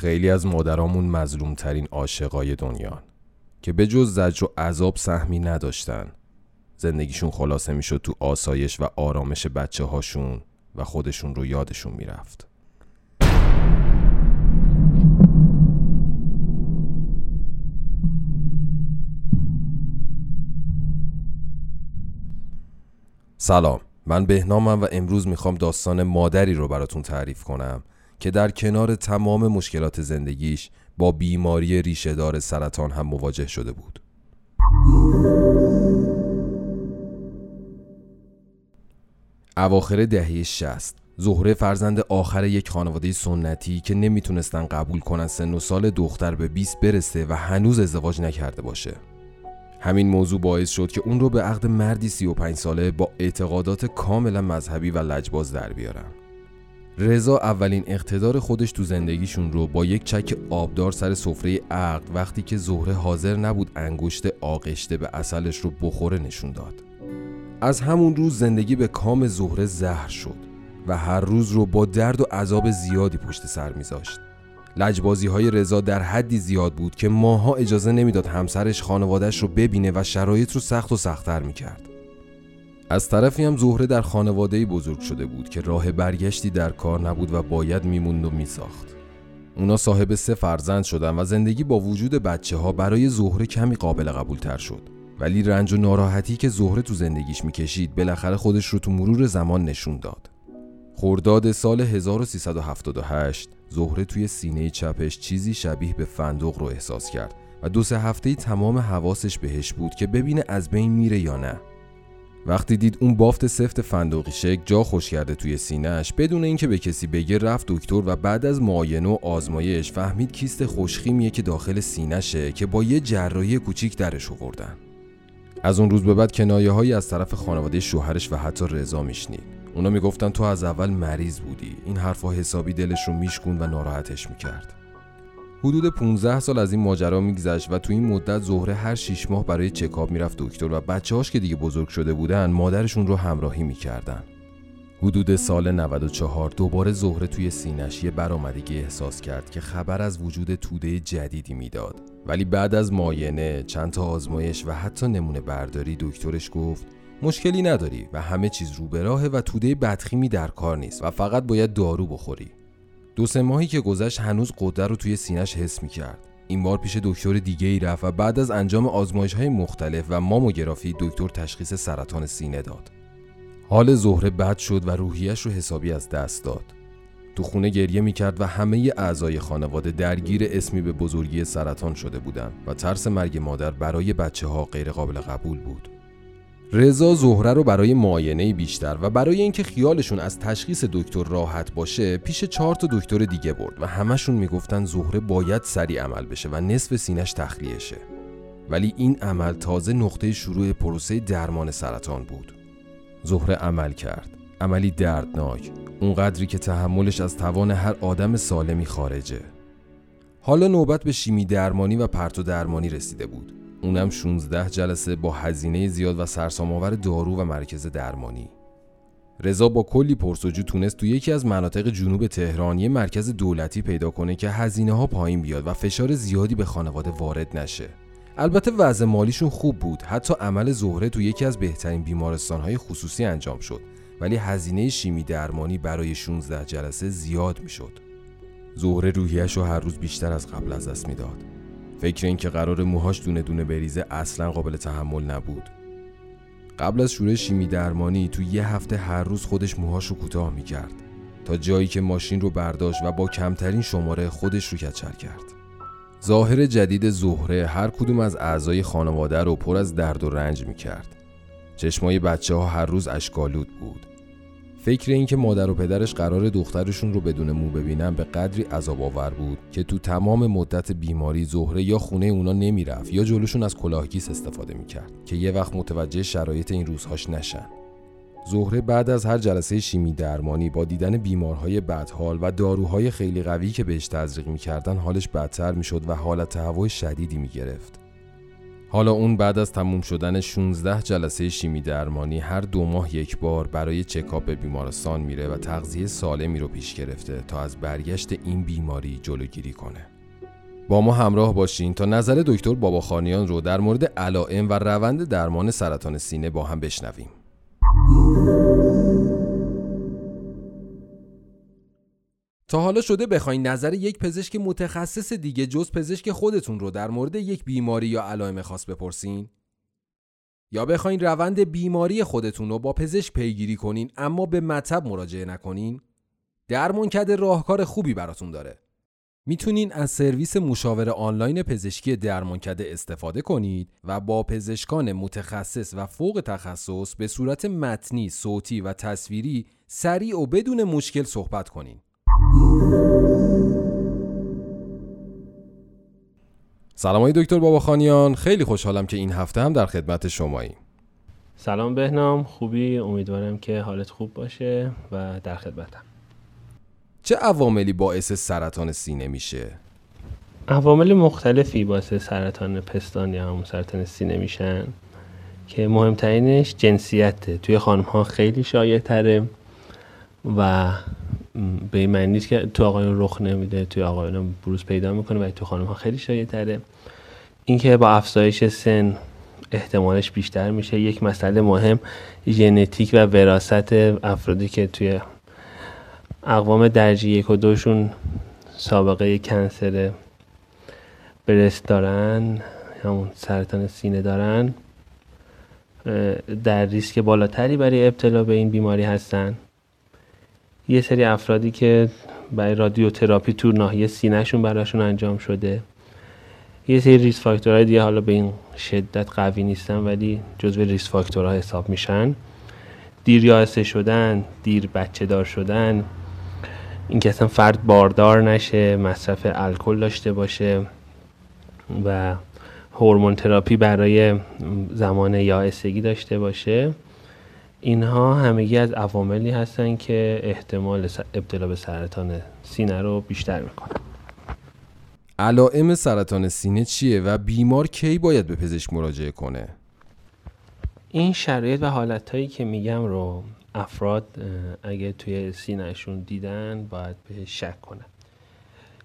خیلی از مادرامون مظلوم ترین عاشقای دنیا که به جز زجر و عذاب سهمی نداشتن. زندگیشون خلاصه می‌شد تو آسایش و آرامش بچه هاشون و خودشون رو یادشون می‌رفت. سلام. من بهنامم و امروز می‌خوام داستان مادری رو براتون تعریف کنم. که در کنار تمام مشکلات زندگیش با بیماری ریشهدار سرطان هم مواجه شده بود. اواخر دهه 60 زهره فرزند آخر یک خانواده سنتی که نمی‌تونستن قبول کنن سن و سال دختر به 20 برسه و هنوز ازدواج نکرده باشه. همین موضوع باعث شد که اون رو به عقد مردی 35 ساله با اعتقادات کاملا مذهبی و لجباز در بیارن. رضا اولین اقتدار خودش تو زندگیشون رو با یک چک آبدار سر سفره عقد وقتی که زهره حاضر نبود انگشت آغشته به اصلش رو بخوره نشون داد. از همون روز زندگی به کام زهره زهر شد و هر روز رو با درد و عذاب زیادی پشت سر میذاشت. لجبازی های رضا در حدی زیاد بود که ماها اجازه نمی‌داد همسرش خانوادش رو ببینه و شرایط رو سخت و سختتر می‌کرد. از طرفی هم زهره در خانواده بزرگ شده بود که راه برگشتی در کار نبود و باید میموند و میساخت. اونا صاحب سه فرزند شدن و زندگی با وجود بچه ها برای زهره کمی قابل قبول تر شد. ولی رنج و ناراحتی که زهره تو زندگیش می‌کشید بالاخره خودش رو تو مرور زمان نشون داد. خرداد سال 1378 زهره توی سینه چپش چیزی شبیه به فندق رو احساس کرد و دو سه هفته تمام حواسش بهش بود که ببینه از بین میره یا نه. وقتی دید اون بافت سفت فندقی شک جا خوش کرده توی سینهش بدون اینکه به کسی بگه رفت دکتر و بعد از معاینه و آزمایش فهمید کیست خوشخیمیه که داخل سینهشه که با یه جراحی کوچیک درش آوردن. از اون روز به بعد کنایه هایی از طرف خانواده شوهرش و حتی رضا میشنید. اونا می‌گفتن تو از اول مریض بودی. این حرفها حسابی دلش رو میشکوند و ناراحتش می‌کرد. حدود 15 سال از این ماجرا میگذشت و تو این مدت زهره هر 6 ماه برای چکاب می‌رفت دکتر و بچه‌هاش که دیگه بزرگ شده بودن مادرشون رو همراهی می‌کردن. حدود سال 94 دوباره زهره توی سینش یه برآمدگی احساس کرد که خبر از وجود توده جدیدی می‌داد. ولی بعد از معاینه چند تا آزمایش و حتی نمونه برداری دکترش گفت مشکلی نداری و همه چیز رو به راهه و توده بدخیمی در کار نیست و فقط باید دارو بخوری. دو سه ماهی که گذشت هنوز قدر رو توی سینش حس می کرد. این بار پیش دکتر دیگه ای رفت و بعد از انجام آزمایش های مختلف و ماموگرافی دکتر تشخیص سرطان سینه داد. حال زهره بد شد و روحیش رو حسابی از دست داد. تو خونه گریه می کرد و همه اعضای خانواده درگیر اسمی به بزرگی سرطان شده بودند و ترس مرگ مادر برای بچه ها غیر قابل قبول بود. رضا زهره رو برای معاینه بیشتر و برای اینکه خیالشون از تشخیص دکتر راحت باشه پیش چهار تا دکتر دیگه برد و همشون می‌گفتن زهره باید سریع عمل بشه و نصف سینش تخلیه شه ولی این عمل تازه نقطه شروع پروسه درمان سرطان بود. زهره عمل کرد. عملی دردناک. اونقدری که تحملش از توان هر آدم سالمی خارجه. حالا نوبت به شیمی درمانی و پرتو درمانی رسیده بود. اونم 16 جلسه با هزینه زیاد و سرسام‌آور دارو و مرکز درمانی. رضا با کلی پرسجو تونست تو یکی از مناطق جنوب تهران یه مرکز دولتی پیدا کنه که هزینه ها پایین بیاد و فشار زیادی به خانواده وارد نشه. البته وضع مالیشون خوب بود. حتی عمل زهره تو یکی از بهترین بیمارستان های خصوصی انجام شد. ولی هزینه شیمی درمانی برای 16 جلسه زیاد می‌شد. زهره روحیش رو هر روز بیشتر از قبل از دست می‌داد. فکر این که قرار موهاش دونه دونه بریزه اصلا قابل تحمل نبود. قبل از شروع شیمی درمانی تو یه هفته هر روز خودش موهاش رو کوتاه می‌کرد تا جایی که ماشین رو برداشت و با کمترین شماره خودش رو کچل کرد. ظاهر جدید زهره هر کدوم از اعضای خانواده رو پر از درد و رنج می‌کرد. چشمای بچه ها هر روز اشکالود بود. فکر اینکه مادر و پدرش قرار دخترشون رو بدون مو ببینن به قدری عذاب آور بود که تو تمام مدت بیماری زهره یا خونه اونا نمی‌رفت یا جلوشون از کلاهگیس استفاده می‌کرد که یه وقت متوجه شرایط این روزهاش نشن. زهره بعد از هر جلسه شیمی درمانی با دیدن بیمارهای بدحال و داروهای خیلی قوی که بهش تزریق می‌کردن حالش بدتر می‌شد و حالت تهوع شدیدی می‌گرفت. حالا اون بعد از تموم شدن 16 جلسه شیمی درمانی هر دو ماه یک بار برای چکاپ به بیمارستان میره و تغذیه سالمی رو پیش گرفته تا از برگشت این بیماری جلوگیری کنه. با ما همراه باشین تا نظر دکتر باباخانیان رو در مورد علائم و روند درمان سرطان سینه با هم بشنویم. تا حالا شده بخواین نظر یک پزشک متخصص دیگه جز پزشک خودتون رو در مورد یک بیماری یا علائم خاص بپرسین؟ یا بخواین روند بیماری خودتون رو با پزشک پیگیری کنین اما به مطب مراجعه نکنین؟ درمانکده راهکار خوبی براتون داره. می‌تونین از سرویس مشاور آنلاین پزشکی درمانکده استفاده کنید و با پزشکان متخصص و فوق تخصص به صورت متنی، صوتی و تصویری سریع و بدون مشکل صحبت کنین. سلام های دکتر باباخانیان خیلی خوشحالم که این هفته هم در خدمت شماییم. سلام بهنام. خوبی؟ امیدوارم که حالت خوب باشه و در خدمتم. چه عواملی باعث سرطان سینه میشه؟ عوامل مختلفی باعث سرطان پستان یا همون سرطان سینه میشن که مهمترینش جنسیته. توی خانم ها خیلی شایع تره و به این معنی نیست که تو آقایون رخ نمیده توی آقایون بروز پیدا می‌کنه و تو خانم ها خیلی شایع تره اینکه با افزایش سن احتمالش بیشتر میشه یک مسئله مهم ژنتیک و وراست افرادی که توی اقوام درجه یک و دوشون سابقه کنسر برست دارن همون سرطان سینه دارن در ریسک بالاتری برای ابتلا به این بیماری هستن. یه سری افرادی که برای رادیوتراپی تو ناحیه سینهشون براشون انجام شده. یه سری risk factor های دیگه حالا به این شدت قوی نیستن ولی جزو risk factor ها حساب میشن. دیر یائسه شدن دیر بچه دار شدن. اینکه اصلا فرد باردار نشه مصرف الکل داشته باشه و hormone therapy برای زمان یائسگی داشته باشه. اینها همگی از عواملی هستن که احتمال ابتلا به سرطان سینه رو بیشتر می‌کنن. علائم سرطان سینه چیه و بیمار کی باید به پزشک مراجعه کنه؟ این شرایط و حالتهایی که میگم رو افراد اگه توی سینهشون دیدن باید به شک کنن.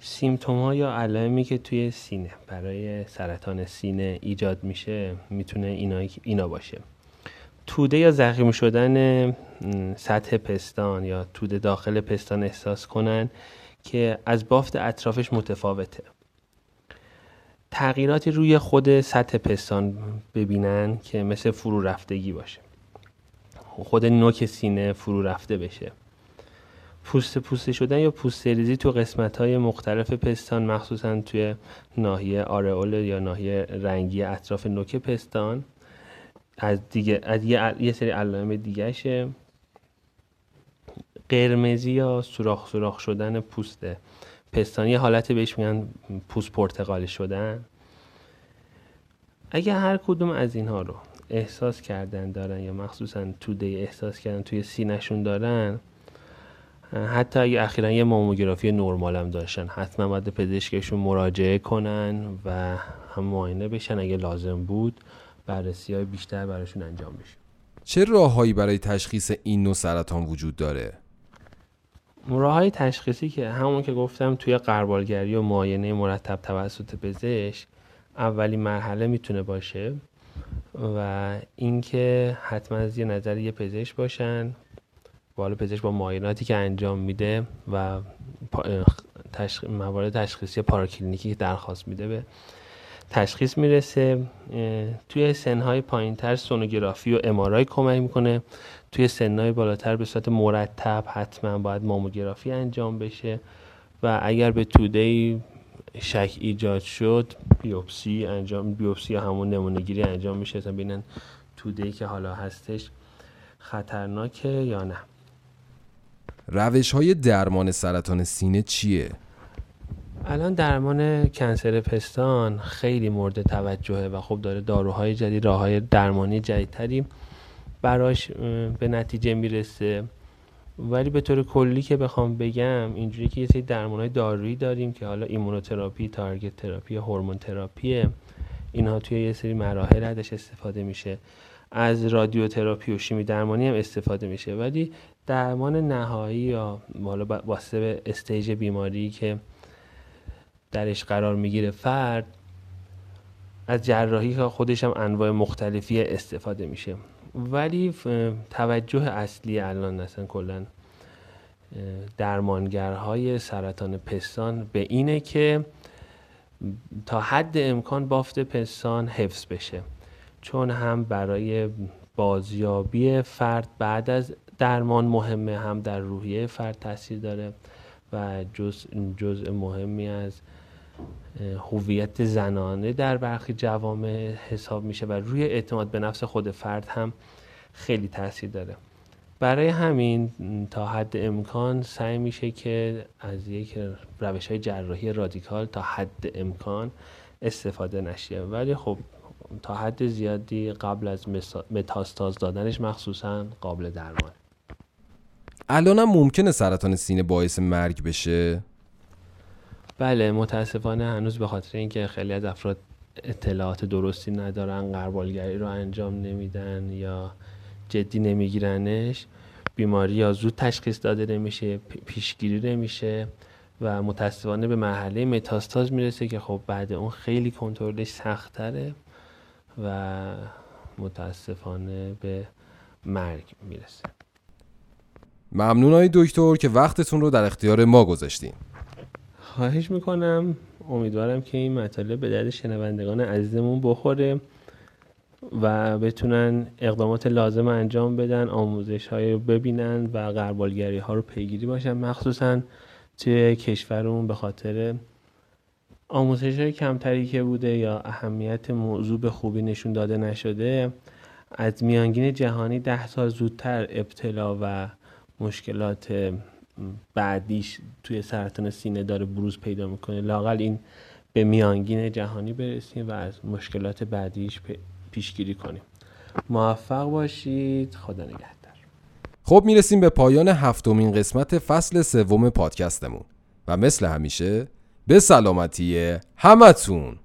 سیمتوم ها یا علائمی که توی سینه برای سرطان سینه ایجاد میشه می‌تونه اینا, اینا باشه. توده یا زخمی شدن سطح پستان یا توده داخل پستان احساس کنن که از بافت اطرافش متفاوته. تغییراتی روی خود سطح پستان ببینن که مثل فرو رفتگی باشه. خود نوک سینه فرو رفته بشه. پوست پوسته شدن یا پوست ریزی تو قسمت های مختلف پستان مخصوصا توی ناحیه آرئول یا ناحیه رنگی اطراف نوک پستان از دیگه از یه, یه سری علائم دیگهشه. قرمزی یا سوراخ سوراخ شدن پوست پستان یه حالت بهش میگن پوست پرتقالی شدن. اگه هر کدوم از اینها رو احساس کردن دارن یا مخصوصا توده احساس کردن توی سینهشون دارن حتی اگه اخیرا یه ماموگرافی نرمال هم داشتن حتما باید پزشکشون مراجعه کنن و هم معاینه بشن اگه لازم بود. بررسی های بیشتر براشون انجام بشه چه راههایی برای تشخیص این نوع سرطان وجود داره؟ راه های تشخیصی که همون که گفتم توی قربالگری و معاینه مرتب توسط پزشک اولین مرحله می‌تونه باشه و اینکه حتما از یه نظر یه پزشک باشن بالا پزشک با معایناتی که انجام میده و موارد تشخیصی پاراکلینیکی که درخواست میده به تشخیص می‌رسه. توی سنهای پایین تر سونوگرافی و امارای کمک می‌کنه. توی سنهای بالاتر به صورت مرتب حتما باید ماموگرافی انجام بشه. و اگر به توده شک ایجاد شد بیوپسی انجام بیوپسی یا همون نمونه گیری انجام میشه. تا ببینن توده که حالا هستش خطرناکه یا نه. روش های درمان سرطان سینه چیه؟ الان درمان cancer پستان خیلی مورد توجهه و خب داره داروهای جدید راههای درمانی جدیدتری براش به نتیجه می‌رسه. ولی به طور کلی که بخوام بگم اینجوری که یه سری درمان های دارویی داریم که حالا immunotherapy، target therapy، hormone therapy ه اینها توی یه سری مراحل ازش استفاده میشه. از رادیوتراپی و شیمی درمانی هم استفاده میشه. ولی درمان نهایی یا بالا واسه stage بیماری که درش قرار می‌گیره فرد از جراحی که خودش هم انواع مختلفی استفاده میشه. ولی توجه اصلی الان مثلا کلا درمانگرهای سرطان پستان به اینه که تا حد امکان بافت پستان حفظ بشه. چون هم برای بازیابی فرد بعد از درمان مهمه هم در روحیه فرد تاثیر داره و جز جزء مهمی از هویت زنانه در برخی جوامع حساب میشه و روی اعتماد به نفس خود فرد هم خیلی تاثیر داره. برای همین تا حد امکان سعی میشه که از یک روش های جراحی رادیکال تا حد امکان استفاده نشه. ولی خب تا حد زیادی قبل از متاستاز دادنش مخصوصا قابل درمان. الان هم ممکنه سرطان سینه باعث مرگ بشه؟ بله متاسفانه هنوز به خاطر اینکه خیلی از افراد اطلاعات درستی ندارن قربالگری رو انجام نمیدن یا جدی نمیگیرنش بیماری یا زود تشخیص داده نمیشه پیشگیری نمیشه و متاسفانه به مرحله متاستاز می‌رسه که خب بعد اون خیلی کنترلش سختره و متاسفانه به مرگ می‌رسه. ممنون های دکتر که وقتتون رو در اختیار ما گذاشتین. خواهش می‌کنم. امیدوارم که این مطالب به درد شنوندگان عزیزمون بخوره و بتونن اقدامات لازم انجام بدن آموزش های رو ببینن و غربالگری ها رو پیگیری باشن مخصوصا توی کشورمون به خاطر آموزش های کمتری که بوده یا اهمیت موضوع به خوبی نشون داده نشده. از میانگین جهانی ده سال زودتر ابتلا و مشکلات بعدیش توی سرطان سینه داره بروز پیدا می‌کنه. لاقل این به میانگین جهانی برسیم و از مشکلات بعدیش پیشگیری کنیم. موفق باشید. خدا نگهدار. خب می‌رسیم به پایان هفتمین قسمت فصل سوم پادکستمون. و مثل همیشه به سلامتی همتون.